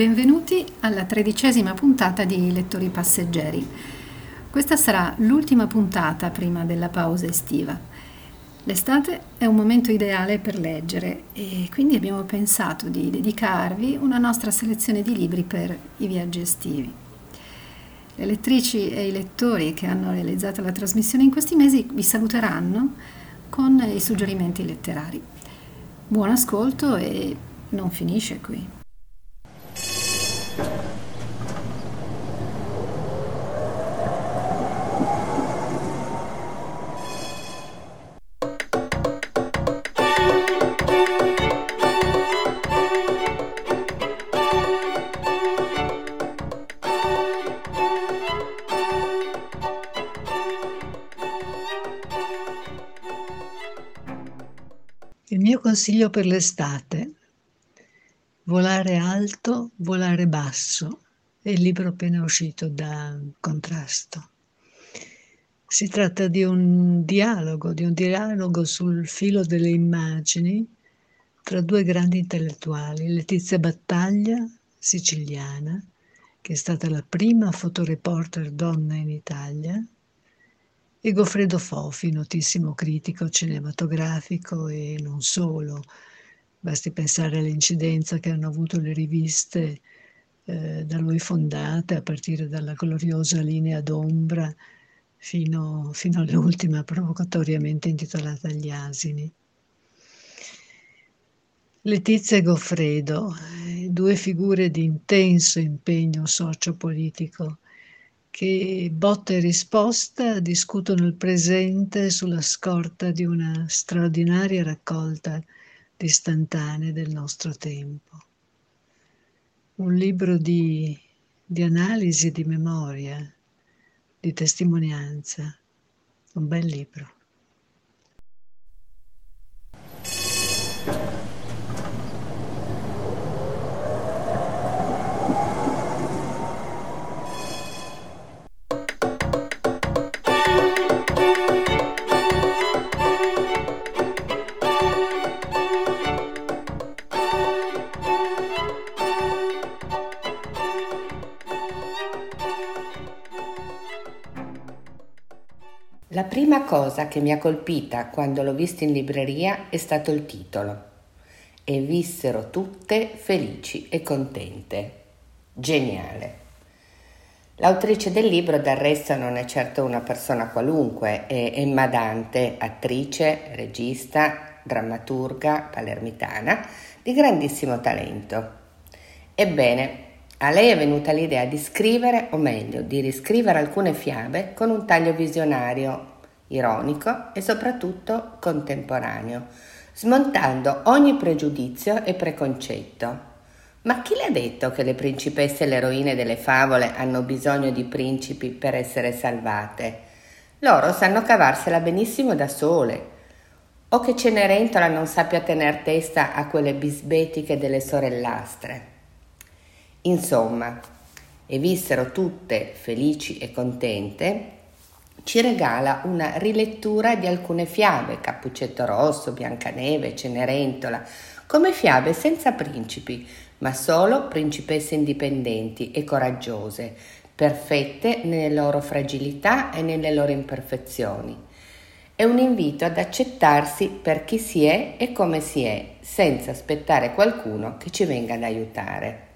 Benvenuti alla tredicesima puntata di Lettori Passeggeri. Questa sarà l'ultima puntata prima della pausa estiva. L'estate è un momento ideale per leggere e quindi abbiamo pensato di dedicarvi una nostra selezione di libri per i viaggi estivi. Le lettrici e i lettori che hanno realizzato la trasmissione in questi mesi vi saluteranno con i suggerimenti letterari. Buon ascolto e non finisce qui. Consiglio per l'estate, volare alto, volare basso, è il libro appena uscito da Contrasto. Si tratta di un dialogo, di un dialogo sul filo delle immagini tra due grandi intellettuali, Letizia Battaglia, siciliana, che è stata la prima fotoreporter donna in Italia, e Goffredo Fofi, notissimo critico cinematografico e non solo. Basti pensare all'incidenza che hanno avuto le riviste eh, da lui fondate, a partire dalla gloriosa linea d'ombra fino, fino all'ultima provocatoriamente intitolata Gli asini. Letizia e Goffredo, due figure di intenso impegno sociopolitico che botta e risposta discutono il presente sulla scorta di una straordinaria raccolta di istantanee del nostro tempo. Un libro di, di analisi di memoria, di testimonianza, un bel libro. Prima cosa che mi ha colpita quando l'ho visto in libreria è stato il titolo. E vissero tutte felici e contente. Geniale. L'autrice del libro del resto non è certo una persona qualunque, è Emma Dante, attrice, regista, drammaturga palermitana di grandissimo talento. Ebbene, a lei è venuta l'idea di scrivere, o meglio, di riscrivere alcune fiabe con un taglio visionario, ironico e soprattutto contemporaneo, smontando ogni pregiudizio e preconcetto. Ma chi le ha detto che le principesse e le eroine delle favole hanno bisogno di principi per essere salvate? Loro sanno cavarsela benissimo da sole. O che Cenerentola non sappia tener testa a quelle bisbetiche delle sorellastre. Insomma, e vissero tutte felici e contente, ci regala una rilettura di alcune fiabe, Cappuccetto Rosso, Biancaneve, Cenerentola, come fiabe senza principi, ma solo principesse indipendenti e coraggiose, perfette nelle loro fragilità e nelle loro imperfezioni. È un invito ad accettarsi per chi si è e come si è, senza aspettare qualcuno che ci venga ad aiutare.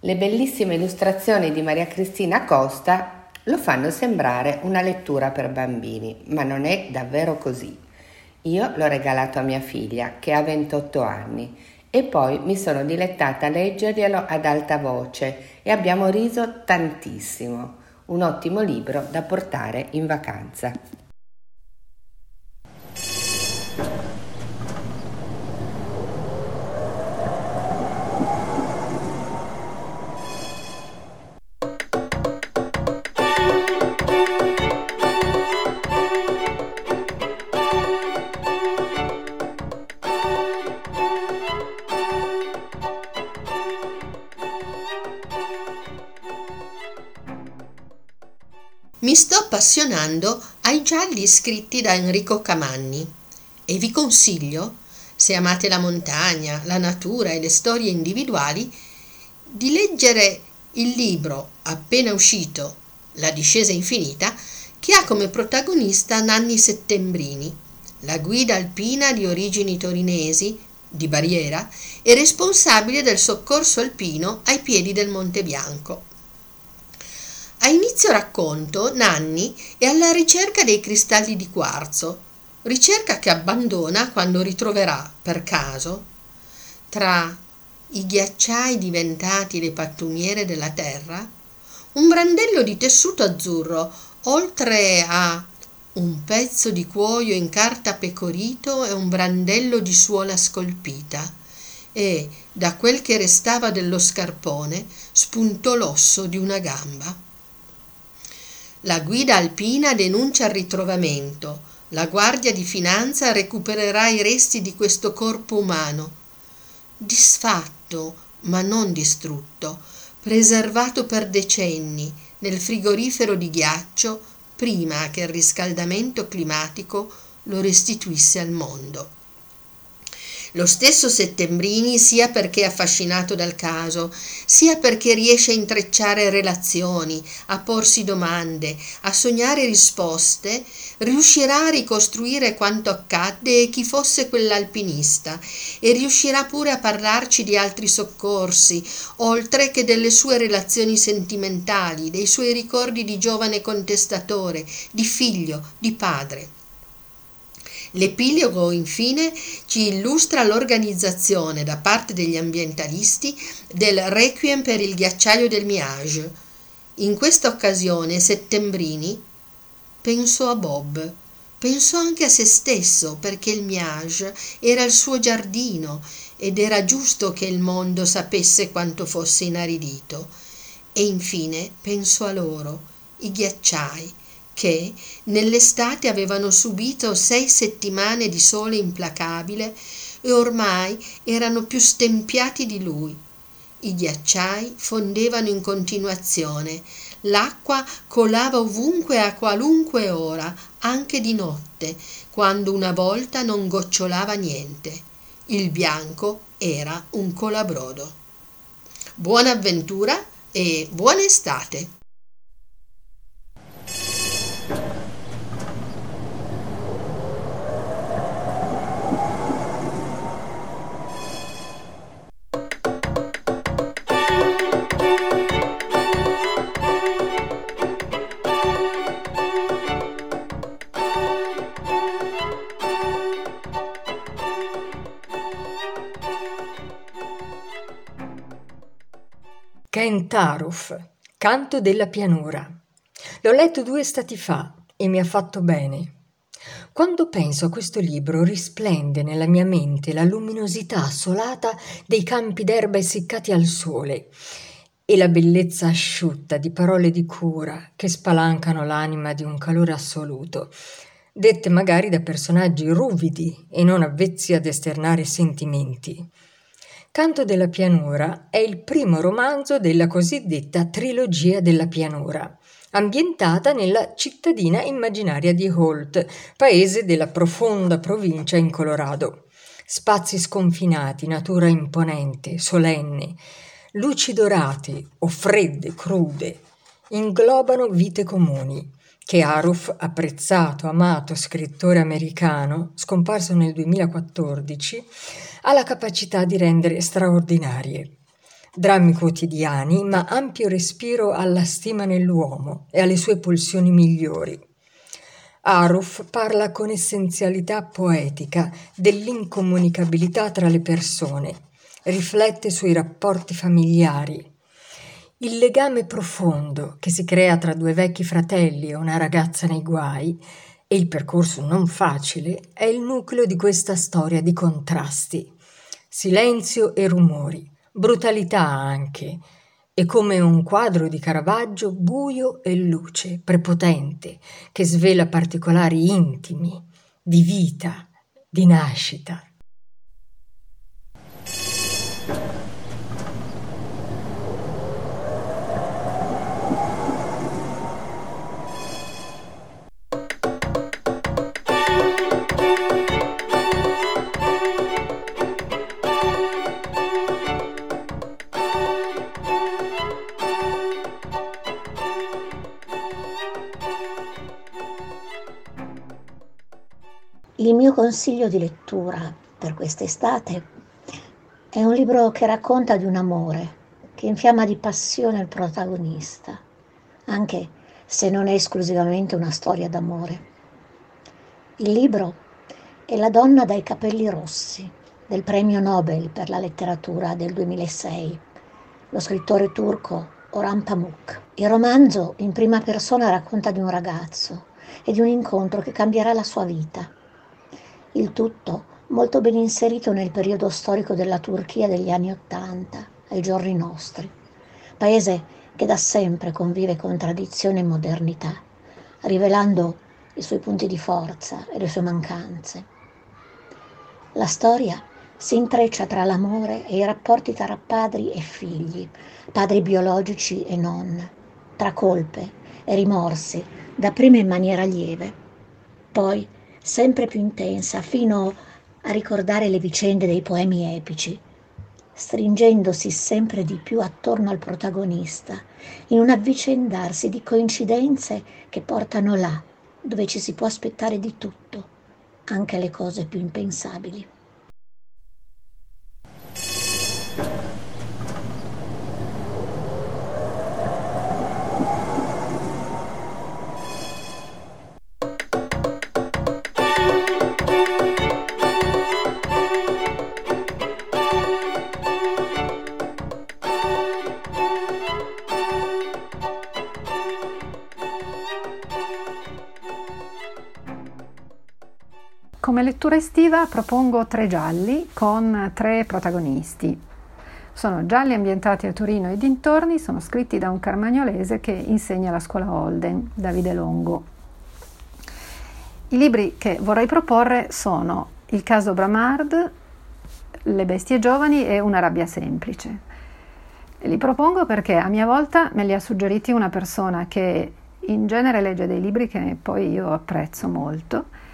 Le bellissime illustrazioni di Maria Cristina Costa lo fanno sembrare una lettura per bambini, ma non è davvero così. Io l'ho regalato a mia figlia, che ha 28 anni, e poi mi sono dilettata a leggerglielo ad alta voce e abbiamo riso tantissimo. Un ottimo libro da portare in vacanza. Appassionando ai gialli scritti da Enrico Camanni e vi consiglio, se amate la montagna, la natura e le storie individuali, di leggere il libro appena uscito, La discesa infinita, che ha come protagonista Nanni Settembrini, la guida alpina di origini torinesi, di Barriera, e responsabile del soccorso alpino ai piedi del Monte Bianco. A inizio racconto, Nanni è alla ricerca dei cristalli di quarzo, ricerca che abbandona quando ritroverà, per caso, tra i ghiacciai diventati le pattumiere della terra, un brandello di tessuto azzurro, oltre a un pezzo di cuoio in carta pecorito e un brandello di suola scolpita, e da quel che restava dello scarpone spuntò l'osso di una gamba. La guida alpina denuncia il ritrovamento. La Guardia di Finanza recupererà i resti di questo corpo umano, disfatto ma non distrutto, preservato per decenni nel frigorifero di ghiaccio prima che il riscaldamento climatico lo restituisse al mondo. Lo stesso Settembrini, sia perché è affascinato dal caso, sia perché riesce a intrecciare relazioni, a porsi domande, a sognare risposte, riuscirà a ricostruire quanto accadde e chi fosse quell'alpinista e riuscirà pure a parlarci di altri soccorsi, oltre che delle sue relazioni sentimentali, dei suoi ricordi di giovane contestatore, di figlio, di padre. L'epilogo infine ci illustra l'organizzazione da parte degli ambientalisti del Requiem per il ghiacciaio del Miage. In questa occasione Settembrini pensò a Bob, pensò anche a se stesso perché il Miage era il suo giardino ed era giusto che il mondo sapesse quanto fosse inaridito. E infine pensò a loro, i ghiacciai, che nell'estate avevano subito sei settimane di sole implacabile e ormai erano più stempiati di lui. I ghiacciai fondevano in continuazione, l'acqua colava ovunque a qualunque ora, anche di notte, quando una volta non gocciolava niente. Il bianco era un colabrodo. Buona avventura e buona estate! Kentaruf, Canto della pianura. L'ho letto due stati fa e mi ha fatto bene. Quando penso a questo libro risplende nella mia mente la luminosità assolata dei campi d'erba essiccati al sole e la bellezza asciutta di parole di cura che spalancano l'anima di un calore assoluto, dette magari da personaggi ruvidi e non avvezzi ad esternare sentimenti. Canto della pianura è il primo romanzo della cosiddetta trilogia della pianura, ambientata nella cittadina immaginaria di Holt, paese della profonda provincia in Colorado. Spazi sconfinati, natura imponente, solenne, luci dorate o fredde, crude, inglobano vite comuni che Aruf, apprezzato, amato scrittore americano, scomparso nel 2014, ha la capacità di rendere straordinarie. Drammi quotidiani, ma ampio respiro alla stima nell'uomo e alle sue pulsioni migliori. Aruf parla con essenzialità poetica dell'incomunicabilità tra le persone, riflette sui rapporti familiari, il legame profondo che si crea tra due vecchi fratelli e una ragazza nei guai e il percorso non facile è il nucleo di questa storia di contrasti silenzio e rumori, brutalità anche, e come un quadro di Caravaggio buio e luce, prepotente, che svela particolari intimi, di vita, di nascita. Mio consiglio di lettura per quest'estate è un libro che racconta di un amore che infiamma di passione il protagonista, anche se non è esclusivamente una storia d'amore. Il libro è La donna dai capelli rossi del premio Nobel per la letteratura del 2006, lo scrittore turco Orhan Pamuk. Il romanzo in prima persona racconta di un ragazzo e di un incontro che cambierà la sua vita. Il tutto molto ben inserito nel periodo storico della Turchia degli anni Ottanta, ai giorni nostri, paese che da sempre convive con tradizione e modernità, rivelando i suoi punti di forza e le sue mancanze. La storia si intreccia tra l'amore e i rapporti tra padri e figli, padri biologici e non, tra colpe e rimorsi, dapprima in maniera lieve, poi sempre più intensa, fino a ricordare le vicende dei poemi epici, stringendosi sempre di più attorno al protagonista, in un avvicendarsi di coincidenze che portano là, dove ci si può aspettare di tutto, anche le cose più impensabili. Lettura estiva propongo tre gialli con tre protagonisti. Sono gialli ambientati a Torino e dintorni, sono scritti da un carmagnolese che insegna alla scuola Holden, Davide Longo. I libri che vorrei proporre sono Il caso Bramard, Le bestie giovani e Una rabbia semplice. Li propongo perché a mia volta me li ha suggeriti una persona che in genere legge dei libri che poi io apprezzo molto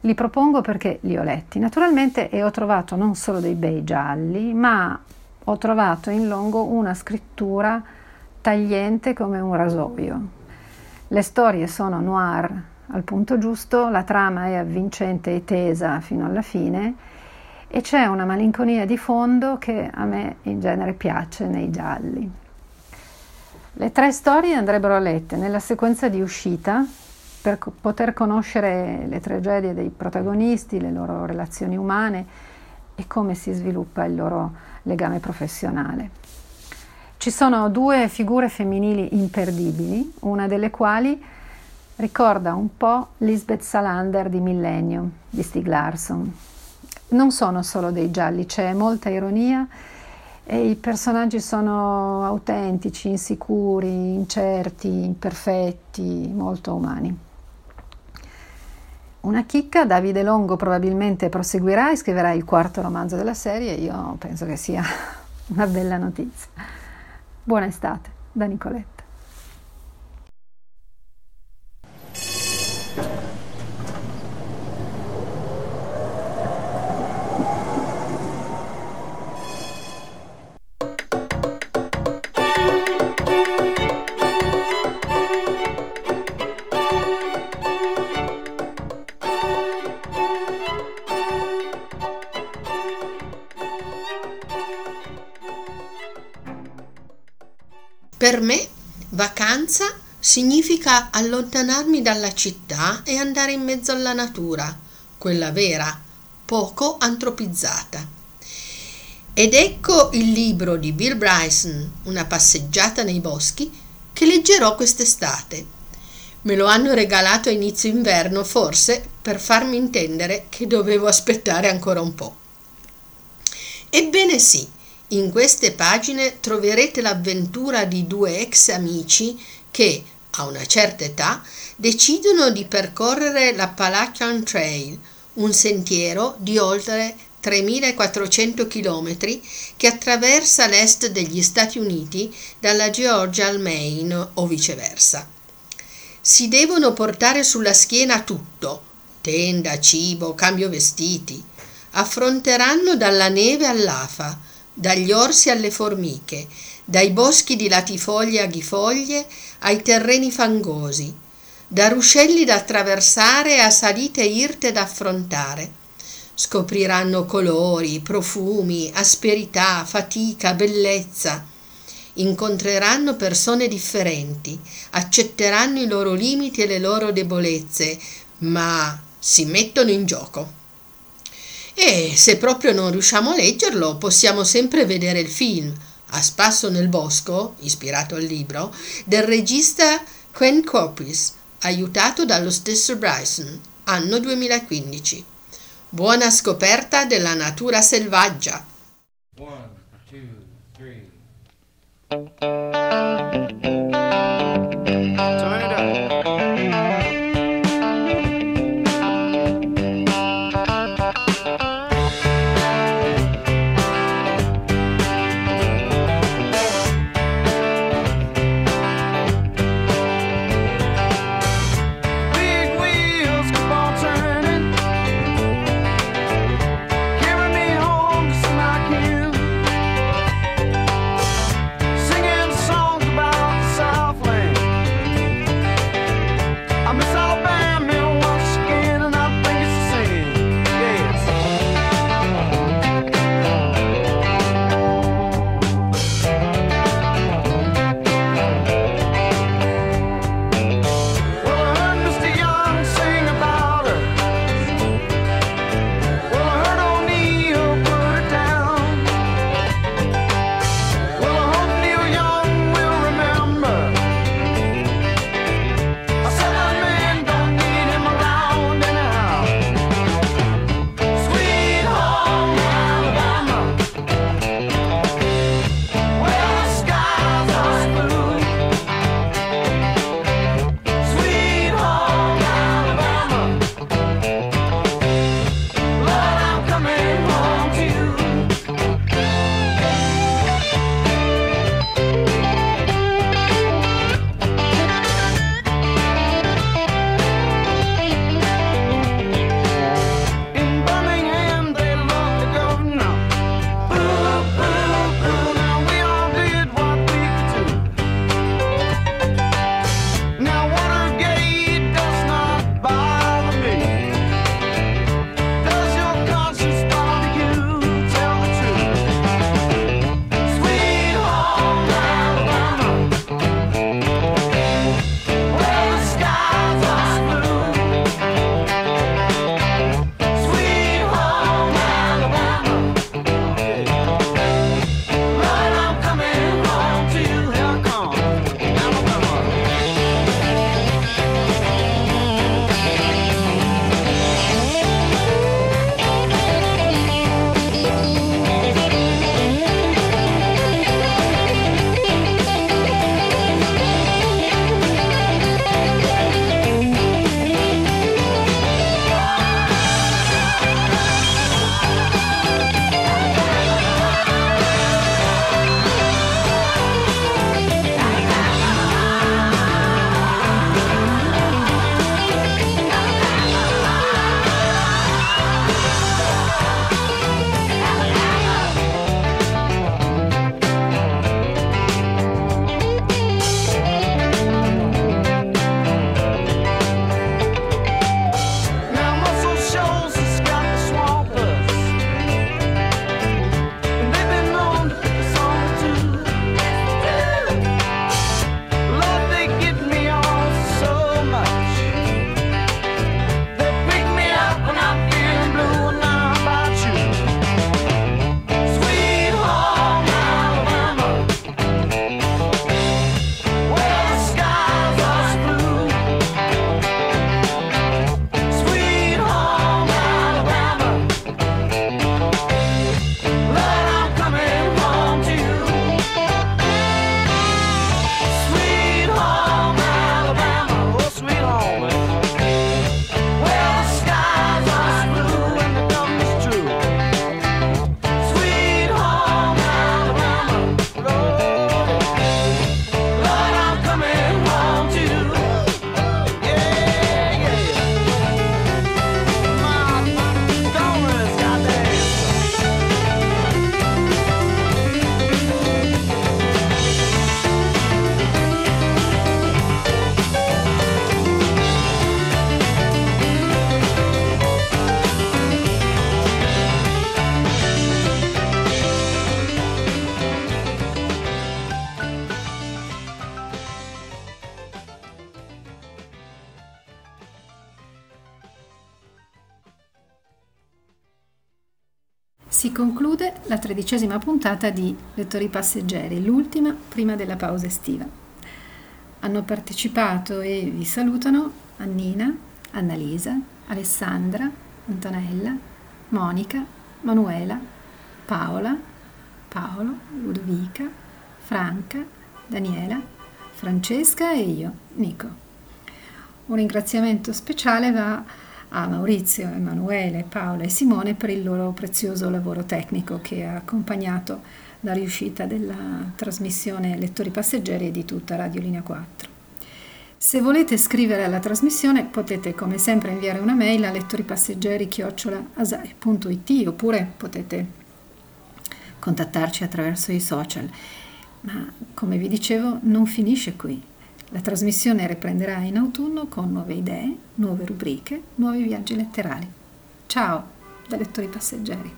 li propongo perché li ho letti naturalmente e ho trovato non solo dei bei gialli, ma ho trovato in Longo una scrittura tagliente come un rasoio. Le storie sono noir al punto giusto, la trama è avvincente e tesa fino alla fine e c'è una malinconia di fondo che a me in genere piace nei gialli. Le tre storie andrebbero lette nella sequenza di uscita per poter conoscere le tragedie dei protagonisti, le loro relazioni umane e come si sviluppa il loro legame professionale. Ci sono due figure femminili imperdibili, una delle quali ricorda un po' Lisbeth Salander di Millennium di Stieg Larsson. Non sono solo dei gialli, c'è molta ironia e i personaggi sono autentici, insicuri, incerti, imperfetti, molto umani. Una chicca, Davide Longo probabilmente proseguirà e scriverà il quarto romanzo della serie, io penso che sia una bella notizia. Buona estate, da Nicoletta. Per me vacanza significa allontanarmi dalla città e andare in mezzo alla natura, quella vera, poco antropizzata. Ed ecco il libro di Bill Bryson, Una passeggiata nei boschi, che leggerò quest'estate. Me lo hanno regalato a inizio inverno, forse per farmi intendere che dovevo aspettare ancora un po'. Ebbene sì, in queste pagine troverete l'avventura di due ex amici che, a una certa età, decidono di percorrere l'Appalachian Trail, un sentiero di oltre 3.400 km che attraversa l'est degli Stati Uniti dalla Georgia al Maine o viceversa. Si devono portare sulla schiena tutto, tenda, cibo, cambio vestiti. Affronteranno dalla neve all'afa, dagli orsi alle formiche, dai boschi di latifoglie aghifoglie ai terreni fangosi. da ruscelli da attraversare a salite irte da affrontare. Scopriranno colori, profumi, asperità, fatica, bellezza. Incontreranno persone differenti, accetteranno i loro limiti e le loro debolezze, ma si mettono in gioco. E se proprio non riusciamo a leggerlo, possiamo sempre vedere il film A spasso nel bosco, ispirato al libro, del regista Quen Copis, aiutato dallo stesso Bryson, anno 2015. Buona scoperta della natura selvaggia. One, two, si conclude la tredicesima puntata di Lettori Passeggeri, l'ultima prima della pausa estiva. Hanno partecipato e vi salutano Annina, Annalisa, Alessandra, Antonella, Monica, Manuela, Paola, Paolo, Ludovica, Franca, Daniela, Francesca e io, Nico. Un ringraziamento speciale va a Maurizio, Emanuele, Paola e Simone per il loro prezioso lavoro tecnico che ha accompagnato la riuscita della trasmissione Lettori Passeggeri e di tutta Radio Linea 4. Se volete scrivere alla trasmissione potete come sempre inviare una mail a lettoripasseggeri.it oppure potete contattarci attraverso i social. Ma come vi dicevo non finisce qui. La trasmissione riprenderà in autunno con nuove idee, nuove rubriche, nuovi viaggi letterari. Ciao da lettori passeggeri.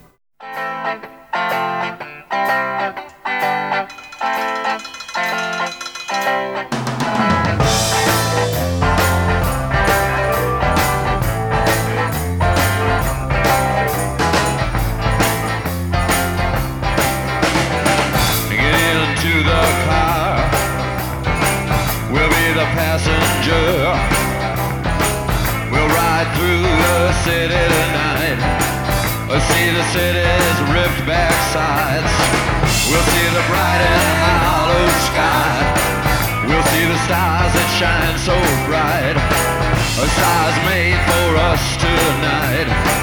Shine so bright. A stars made for us tonight.